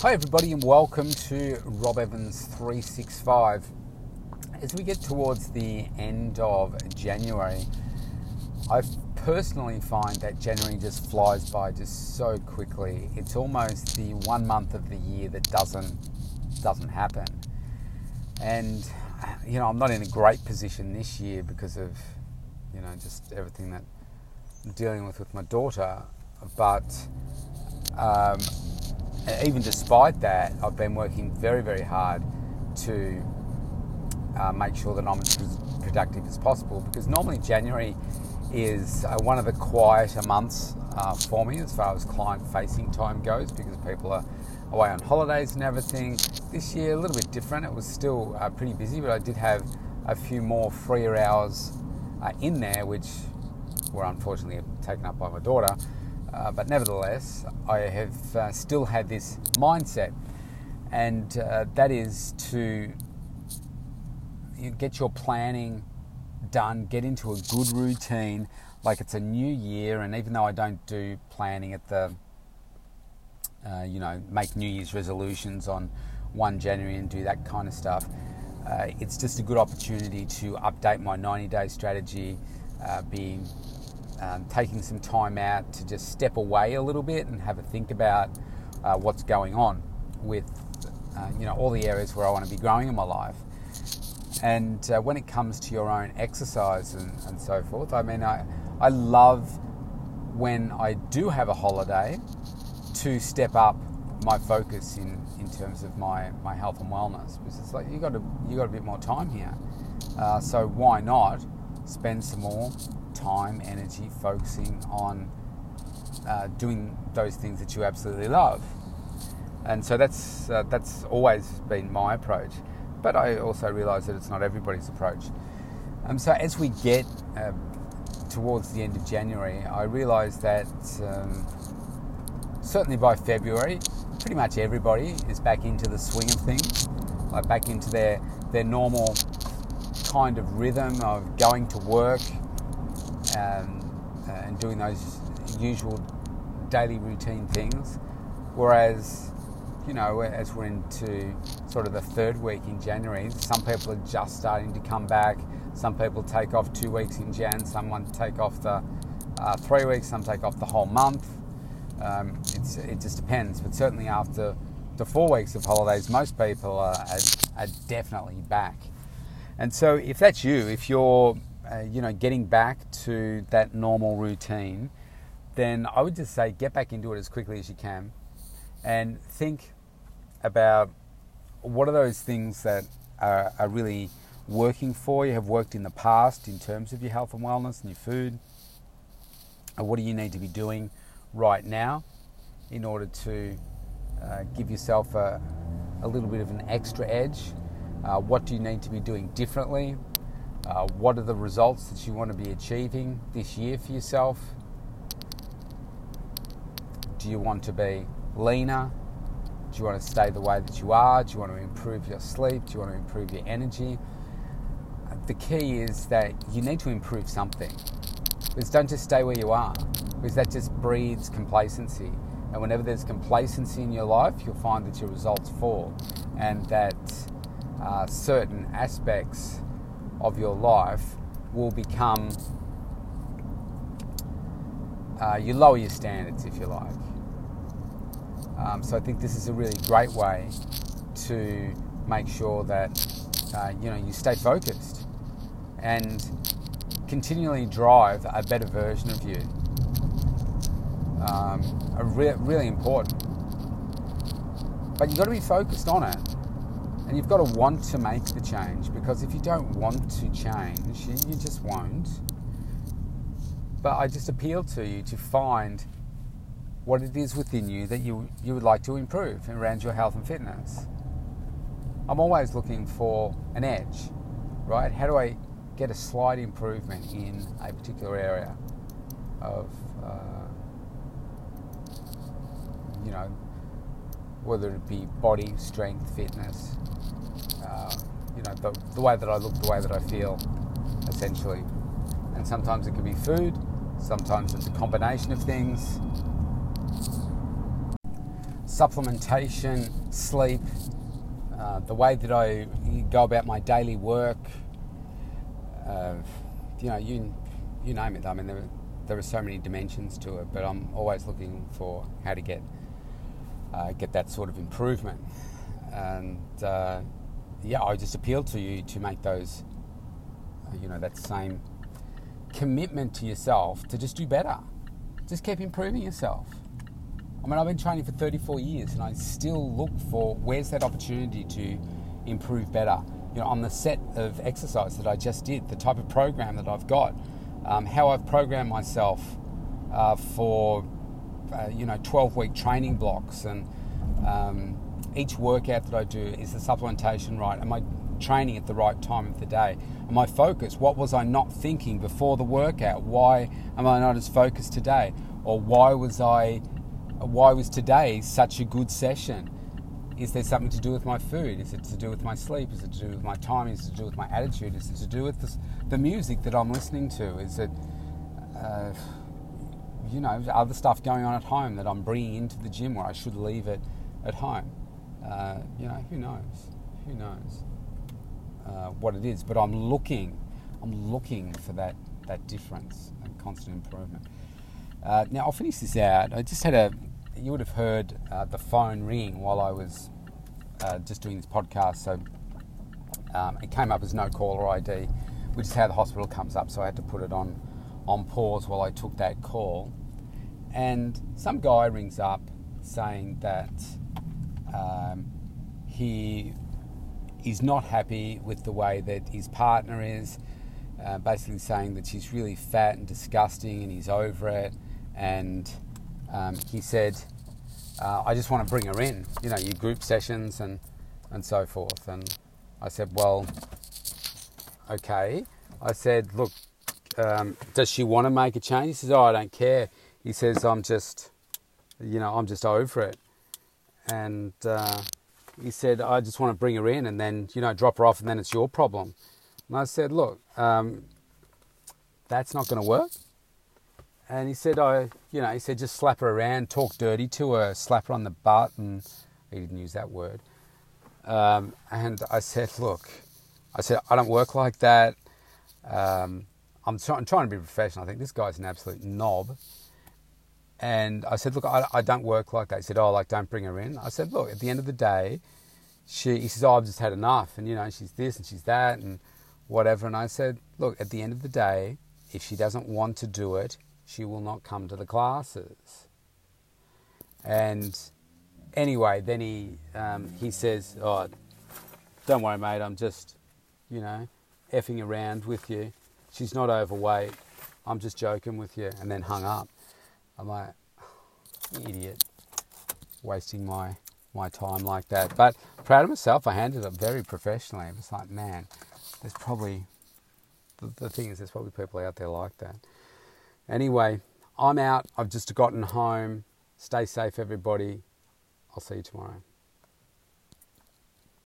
Hi, everybody, and welcome to Rob Evans 365. As we get towards the end of January, I personally find that January just flies by just so quickly. It's almost the one month of the year that doesn't doesn't happen. And you know, I'm not in a great position this year because of you know just everything that I'm dealing with with my daughter, but. Um, even despite that, I've been working very, very hard to uh, make sure that I'm as productive as possible because normally January is uh, one of the quieter months uh, for me as far as client facing time goes because people are away on holidays and everything. This year, a little bit different. It was still uh, pretty busy, but I did have a few more freer hours uh, in there, which were unfortunately taken up by my daughter. Uh, but nevertheless, I have uh, still had this mindset, and uh, that is to get your planning done, get into a good routine, like it's a new year. And even though I don't do planning at the, uh, you know, make New Year's resolutions on 1 January and do that kind of stuff, uh, it's just a good opportunity to update my 90 day strategy, be um, taking some time out to just step away a little bit and have a think about uh, what's going on with uh, you know all the areas where I want to be growing in my life. And uh, when it comes to your own exercise and, and so forth, I mean, I, I love when I do have a holiday to step up my focus in, in terms of my, my health and wellness because it's like you got a, you got a bit more time here, uh, so why not spend some more time, energy focusing on uh, doing those things that you absolutely love. And so that's uh, that's always been my approach. But I also realise that it's not everybody's approach. Um, so as we get uh, towards the end of January, I realise that um, certainly by February, pretty much everybody is back into the swing of things, like back into their their normal kind of rhythm of going to work, um, uh, and doing those usual daily routine things. Whereas, you know, as we're into sort of the third week in January, some people are just starting to come back. Some people take off two weeks in Jan. Someone take off the uh, three weeks. Some take off the whole month. Um, it just depends. But certainly after the four weeks of holidays, most people are, are, are definitely back. And so, if that's you, if you're uh, you know, getting back to that normal routine, then I would just say get back into it as quickly as you can and think about what are those things that are, are really working for you, have worked in the past in terms of your health and wellness and your food. What do you need to be doing right now in order to uh, give yourself a, a little bit of an extra edge? Uh, what do you need to be doing differently? Uh, what are the results that you want to be achieving this year for yourself? Do you want to be leaner? Do you want to stay the way that you are? Do you want to improve your sleep? Do you want to improve your energy? The key is that you need to improve something. Because don't just stay where you are, because that just breeds complacency. And whenever there's complacency in your life, you'll find that your results fall, and that uh, certain aspects of your life will become uh, you lower your standards, if you like. Um, so I think this is a really great way to make sure that uh, you know you stay focused and continually drive a better version of you. Um, re- really important, but you've got to be focused on it. And you've got to want to make the change because if you don't want to change, you, just won't. But I just appeal to you to find what it is within you that you, you would like to improve around your health and fitness. I'm always looking for an edge, right? How do I get a slight improvement in a particular area of, uh, you know, whether it be body, strength, fitness, uh, you know, the, the way that I look, the way that I feel, essentially. And sometimes it can be food, sometimes it's a combination of things. supplementation, sleep, uh, the way that I go about my daily work. Uh, you know, you you name it. I mean, there there are so many dimensions to it, but I'm always looking for how to get uh, get that sort of improvement. And uh, yeah, I just appeal to you to make those, uh, you know, that same commitment to yourself to just do better. Just keep improving yourself. I mean, I've been training for 34 years and I still look for where's that opportunity to improve better. You know, on the set of exercise that I just did, the type of program that I've got, um, how I've programmed myself uh, for, uh, you know, 12 week training blocks and um, each workout that I do is the supplementation right? Am I training at the right time of the day? Am I focused? What was I not thinking before the workout? Why am I not as focused today? Or why was I why was today such a good session? Is there something to do with my food? Is it to do with my sleep? Is it to do with my timing? Is it to do with my attitude? Is it to do with this, the music that I'm listening to? Is it, uh, you know, other stuff going on at home that I'm bringing into the gym where I should leave it at home? Uh, you know, who knows? Who knows uh, what it is? But I'm looking, I'm looking for that that difference and constant improvement. Uh, now I'll finish this out. I just had a. You would have heard uh, the phone ringing while I was uh, just doing this podcast. So um, it came up as no caller ID, which is how the hospital comes up. So I had to put it on on pause while I took that call. And some guy rings up saying that um, he is not happy with the way that his partner is. Uh, basically saying that she's really fat and disgusting and he's over it and um, he said, uh, "I just want to bring her in, you know, your group sessions and and so forth." And I said, "Well, okay." I said, "Look, um, does she want to make a change?" He says, "Oh, I don't care." He says, "I'm just, you know, I'm just over it." And uh, he said, "I just want to bring her in and then, you know, drop her off, and then it's your problem." And I said, "Look." Um, that's not going to work. And he said, I, you know, he said, just slap her around, talk dirty to her, slap her on the butt, and he didn't use that word. Um, and I said, look, I said, I don't work like that. Um, I'm, try- I'm, trying to be professional. I think this guy's an absolute knob. And I said, look, I, I, don't work like that. He said, oh, like, don't bring her in. I said, look, at the end of the day, she, he says, oh, I've just had enough. And, you know, she's this and she's that and whatever. And I said, look, at the end of the day, if she doesn't want to do it, she will not come to the classes. And anyway, then he um, he says, "Oh, don't worry, mate. I'm just, you know, effing around with you. She's not overweight. I'm just joking with you." And then hung up. I'm like, idiot, wasting my my time like that. But proud of myself. I handled it very professionally. It was like, man, there's probably the, the thing is, there's probably people out there like that. Anyway, I'm out. I've just gotten home. Stay safe, everybody. I'll see you tomorrow.